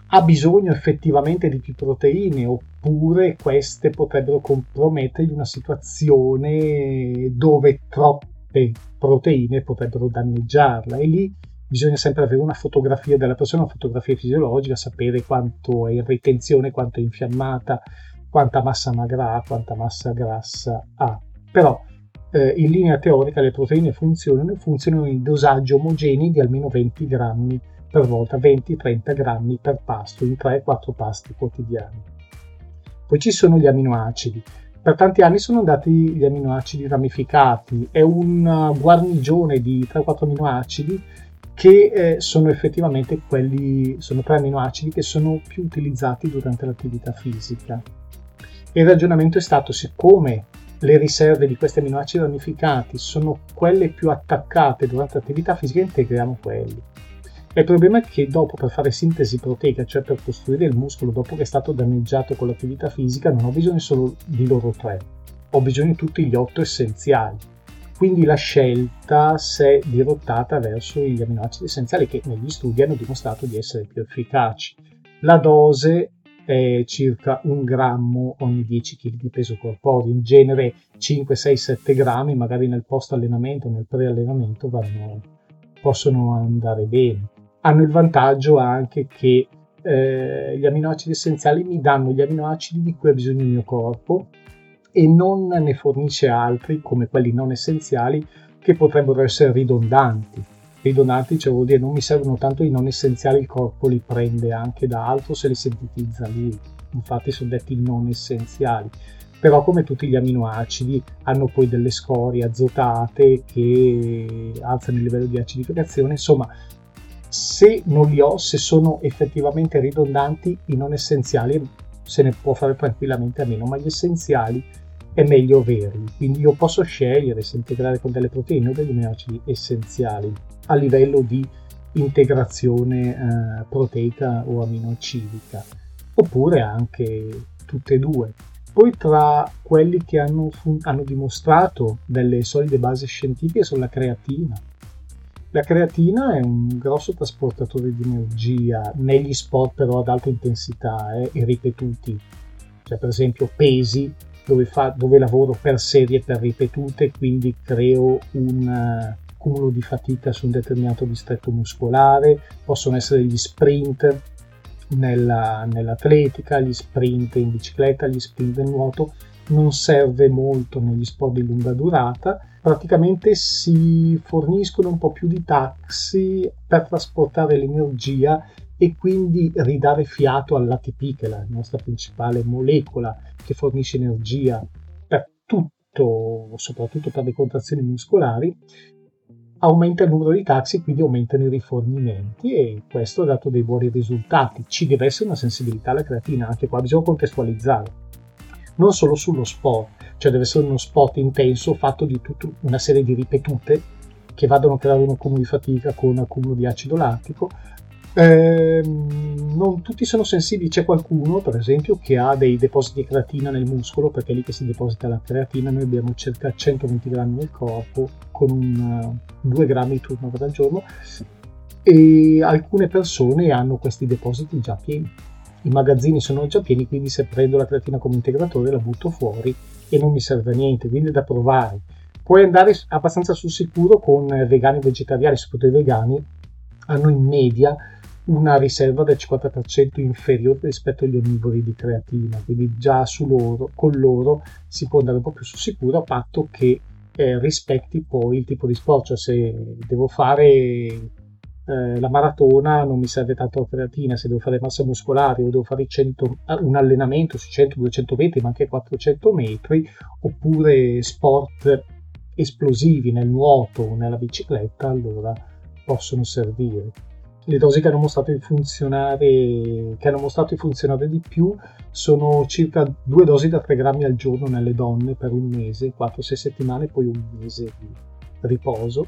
ha bisogno effettivamente di più proteine oppure queste potrebbero compromettergli una situazione dove troppe proteine potrebbero danneggiarla e lì bisogna sempre avere una fotografia della persona, una fotografia fisiologica, sapere quanto è in ritenzione, quanto è infiammata, quanta massa magra ha, quanta massa grassa ha. Però eh, in linea teorica le proteine funzionano e funzionano in dosaggi omogenei di almeno 20 grammi per volta 20-30 grammi per pasto in 3-4 pasti quotidiani. Poi ci sono gli aminoacidi. Per tanti anni sono andati gli aminoacidi ramificati, è un guarnigione di 3-4 aminoacidi che eh, sono effettivamente quelli, sono tre aminoacidi che sono più utilizzati durante l'attività fisica. Il ragionamento è stato, siccome le riserve di questi aminoacidi ramificati sono quelle più attaccate durante l'attività fisica, integriamo quelli. Il problema è che dopo per fare sintesi proteica, cioè per costruire il muscolo dopo che è stato danneggiato con l'attività fisica, non ho bisogno solo di loro tre, ho bisogno di tutti gli otto essenziali. Quindi la scelta si è dirottata verso gli aminoacidi essenziali che negli studi hanno dimostrato di essere più efficaci. La dose è circa un grammo ogni 10 kg di peso corporeo, in genere 5, 6, 7 grammi, magari nel post allenamento, nel pre-allenamento vanno, possono andare bene hanno il vantaggio anche che eh, gli aminoacidi essenziali mi danno gli aminoacidi di cui ha bisogno il mio corpo e non ne fornisce altri come quelli non essenziali che potrebbero essere ridondanti. Ridondanti, cioè vuol dire non mi servono tanto i non essenziali, il corpo li prende anche da altro se li sintetizza lui. Infatti sono detti non essenziali. Però come tutti gli aminoacidi hanno poi delle scorie azotate che alzano il livello di acidificazione, insomma se non li ho, se sono effettivamente ridondanti, i non essenziali se ne può fare tranquillamente a meno, ma gli essenziali è meglio averli. Quindi io posso scegliere se integrare con delle proteine o degli aminoacidi essenziali a livello di integrazione eh, proteica o aminoacidica, oppure anche tutte e due. Poi tra quelli che hanno, hanno dimostrato delle solide basi scientifiche sono la creatina, la creatina è un grosso trasportatore di energia negli sport però ad alta intensità eh, e ripetuti, cioè per esempio pesi dove, fa, dove lavoro per serie per ripetute, quindi creo un uh, cumulo di fatica su un determinato distretto muscolare, possono essere gli sprint nella, nell'atletica, gli sprint in bicicletta, gli sprint nel nuoto, non serve molto negli sport di lunga durata praticamente si forniscono un po' più di taxi per trasportare l'energia e quindi ridare fiato all'ATP, che è la nostra principale molecola che fornisce energia per tutto, soprattutto per le contrazioni muscolari, aumenta il numero di taxi, quindi aumentano i rifornimenti e questo ha dato dei buoni risultati. Ci deve essere una sensibilità alla creatina, anche qua bisogna contestualizzare, non solo sullo sport, cioè deve essere uno spot intenso fatto di tutta una serie di ripetute che vadano a creare un accumulo di fatica con un accumulo di acido lattico. Eh, non tutti sono sensibili, c'è qualcuno per esempio che ha dei depositi di creatina nel muscolo perché è lì che si deposita la creatina, noi abbiamo circa 120 grammi nel corpo con un, 2 grammi di turnover al giorno e alcune persone hanno questi depositi già pieni. I magazzini sono già pieni, quindi se prendo la creatina come integratore la butto fuori e non mi serve niente, quindi è da provare. Puoi andare abbastanza sul sicuro con vegani e vegetariani, soprattutto i vegani hanno in media una riserva del 50% inferiore rispetto agli onnivori di creatina, quindi già su loro, con loro si può andare un po' più sul sicuro a patto che eh, rispetti poi il tipo di sport, cioè se devo fare eh, la maratona non mi serve tanto la creatina, se devo fare massa muscolare o devo fare 100, un allenamento su 100-200 metri ma anche 400 metri oppure sport esplosivi nel nuoto o nella bicicletta allora possono servire. Le dosi che hanno mostrato di funzionare, hanno mostrato di funzionare di più sono circa due dosi da 3 grammi al giorno nelle donne per un mese, 4-6 settimane, poi un mese di riposo,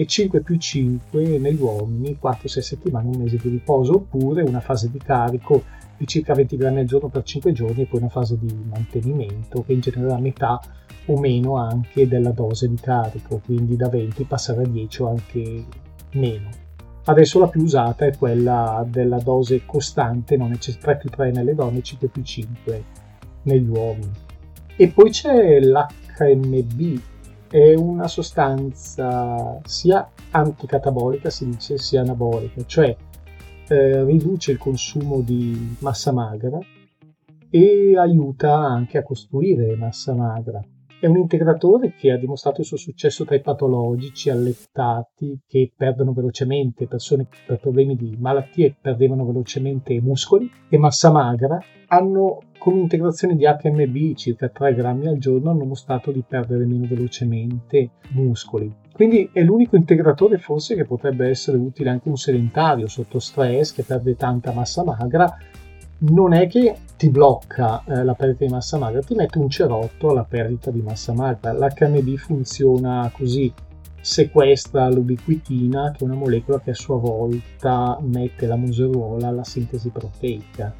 e 5 più 5 negli uomini, 4-6 settimane, un mese di riposo, oppure una fase di carico di circa 20 grammi al giorno per 5 giorni e poi una fase di mantenimento che in genere è la metà o meno anche della dose di carico, quindi da 20 passare a 10 o anche meno. Adesso la più usata è quella della dose costante, non è 3 più 3 nelle donne, 5 più 5 negli uomini. E poi c'è l'HMB, è una sostanza sia anticatabolica, si dice, sia anabolica, cioè eh, riduce il consumo di massa magra e aiuta anche a costruire massa magra. È un integratore che ha dimostrato il suo successo tra i patologici allettati che perdono velocemente, persone per problemi di malattie perdevano velocemente muscoli e massa magra, hanno come integrazione di HMB circa 3 grammi al giorno hanno mostrato di perdere meno velocemente muscoli. Quindi è l'unico integratore forse che potrebbe essere utile anche un sedentario sotto stress che perde tanta massa magra non è che ti blocca eh, la perdita di massa magra, ti mette un cerotto alla perdita di massa magra. L'HMB funziona così, sequestra l'ubiquitina, che è una molecola che a sua volta mette la museruola alla sintesi proteica.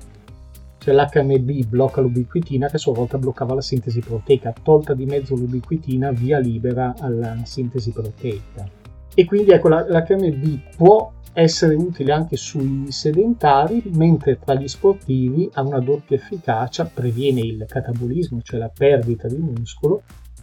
Cioè l'HMB blocca l'ubiquitina che a sua volta bloccava la sintesi proteica, tolta di mezzo l'ubiquitina, via libera alla sintesi proteica. E quindi ecco, l'HMB può essere utile anche sui sedentari, mentre tra gli sportivi ha una doppia efficacia, previene il catabolismo, cioè la perdita di muscolo,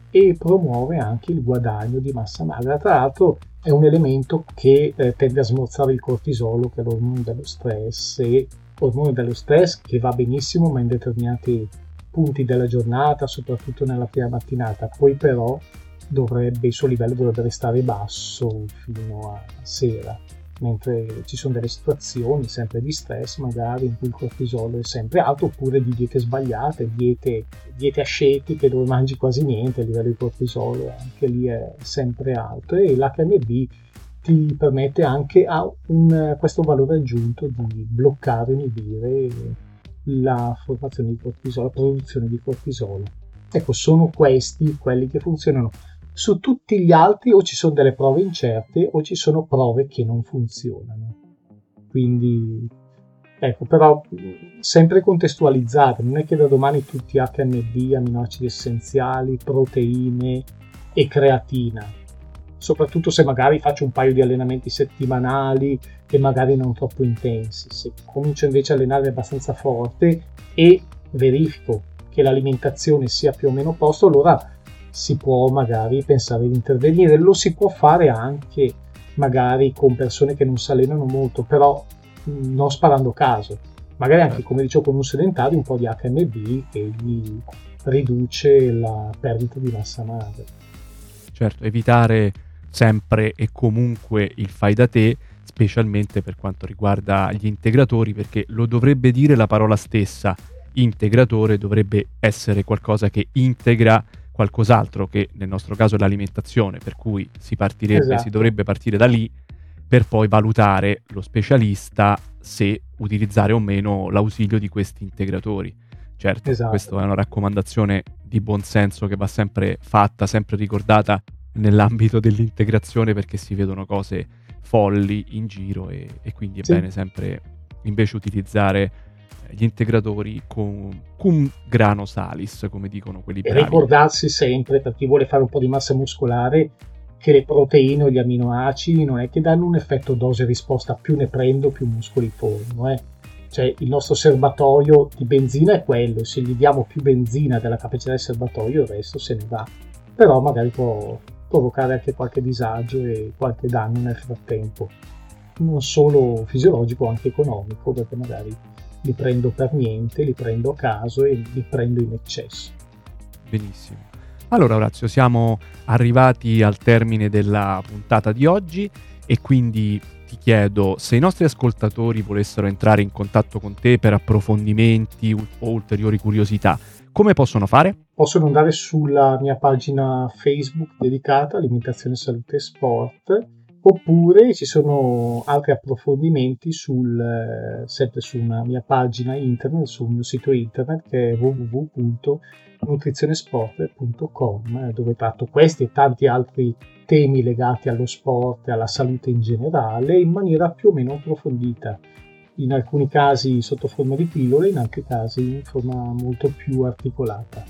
e promuove anche il guadagno di massa magra. Tra l'altro è un elemento che eh, tende a smorzare il cortisolo, che è l'ormone dello stress, e ormone dello stress che va benissimo ma in determinati punti della giornata, soprattutto nella prima mattinata. Poi però dovrebbe, il suo livello dovrebbe restare basso fino a sera mentre ci sono delle situazioni sempre di stress magari in cui il cortisolo è sempre alto oppure di diete sbagliate, diete, diete ascetiche dove mangi quasi niente, a livello di cortisolo anche lì è sempre alto e l'HMB ti permette anche a un, questo valore aggiunto di bloccare, inibire la formazione di cortisolo, la produzione di cortisolo. Ecco, sono questi quelli che funzionano su tutti gli altri o ci sono delle prove incerte o ci sono prove che non funzionano. Quindi, ecco, però sempre contestualizzate, non è che da domani tutti HMB, aminoacidi essenziali, proteine e creatina. Soprattutto se magari faccio un paio di allenamenti settimanali e magari non troppo intensi. Se comincio invece a allenare abbastanza forte e verifico che l'alimentazione sia più o meno a posto, allora si può magari pensare di intervenire. Lo si può fare anche magari con persone che non si allenano molto, però non sparando caso. Magari anche, come dicevo, con un sedentario un po' di HMB che gli riduce la perdita di massa magra. Certo, evitare sempre e comunque il fai da te, specialmente per quanto riguarda gli integratori, perché lo dovrebbe dire la parola stessa. Integratore dovrebbe essere qualcosa che integra qualcos'altro che nel nostro caso è l'alimentazione, per cui si partirebbe, esatto. si dovrebbe partire da lì per poi valutare lo specialista se utilizzare o meno l'ausilio di questi integratori. Certo, esatto. questa è una raccomandazione di buon senso che va sempre fatta, sempre ricordata nell'ambito dell'integrazione perché si vedono cose folli in giro e, e quindi è sì. bene sempre invece utilizzare gli integratori con cum grano salis, come dicono quelli bravi. E ricordarsi sempre, per chi vuole fare un po' di massa muscolare, che le proteine o gli aminoacidi non è che danno un effetto dose-risposta, più ne prendo più muscoli formo. Eh. Cioè il nostro serbatoio di benzina è quello, se gli diamo più benzina della capacità del serbatoio il resto se ne va. Però magari può provocare anche qualche disagio e qualche danno nel frattempo. non solo fisiologico, anche economico, perché magari li prendo per niente, li prendo a caso e li prendo in eccesso. Benissimo. Allora Orazio, siamo arrivati al termine della puntata di oggi e quindi ti chiedo se i nostri ascoltatori volessero entrare in contatto con te per approfondimenti o ulteriori curiosità, come possono fare? Possono andare sulla mia pagina Facebook dedicata Alimentazione, Salute e Sport oppure ci sono altri approfondimenti sul, eh, sempre su una mia pagina internet, sul mio sito internet che è www.nutrizionesport.com dove tratto questi e tanti altri temi legati allo sport e alla salute in generale in maniera più o meno approfondita in alcuni casi sotto forma di pillole, in altri casi in forma molto più articolata.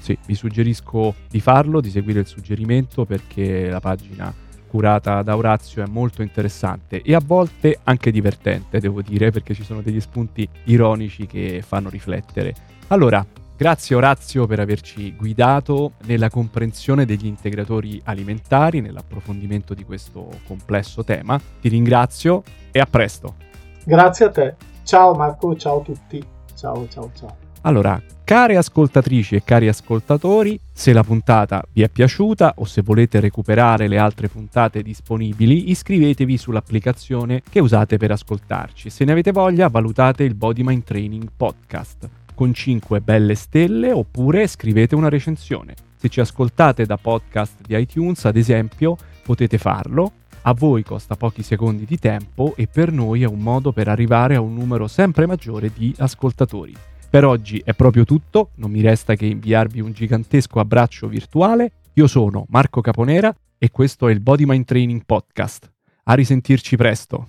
Sì, vi suggerisco di farlo, di seguire il suggerimento perché la pagina curata da Orazio è molto interessante e a volte anche divertente, devo dire, perché ci sono degli spunti ironici che fanno riflettere. Allora, grazie Orazio per averci guidato nella comprensione degli integratori alimentari, nell'approfondimento di questo complesso tema. Ti ringrazio e a presto. Grazie a te. Ciao Marco, ciao a tutti. Ciao, ciao, ciao. Allora, care ascoltatrici e cari ascoltatori, se la puntata vi è piaciuta o se volete recuperare le altre puntate disponibili, iscrivetevi sull'applicazione che usate per ascoltarci. Se ne avete voglia, valutate il Body Mind Training Podcast con 5 belle stelle oppure scrivete una recensione. Se ci ascoltate da podcast di iTunes, ad esempio, potete farlo. A voi costa pochi secondi di tempo e per noi è un modo per arrivare a un numero sempre maggiore di ascoltatori. Per oggi è proprio tutto, non mi resta che inviarvi un gigantesco abbraccio virtuale. Io sono Marco Caponera e questo è il Body Mind Training Podcast. A risentirci presto.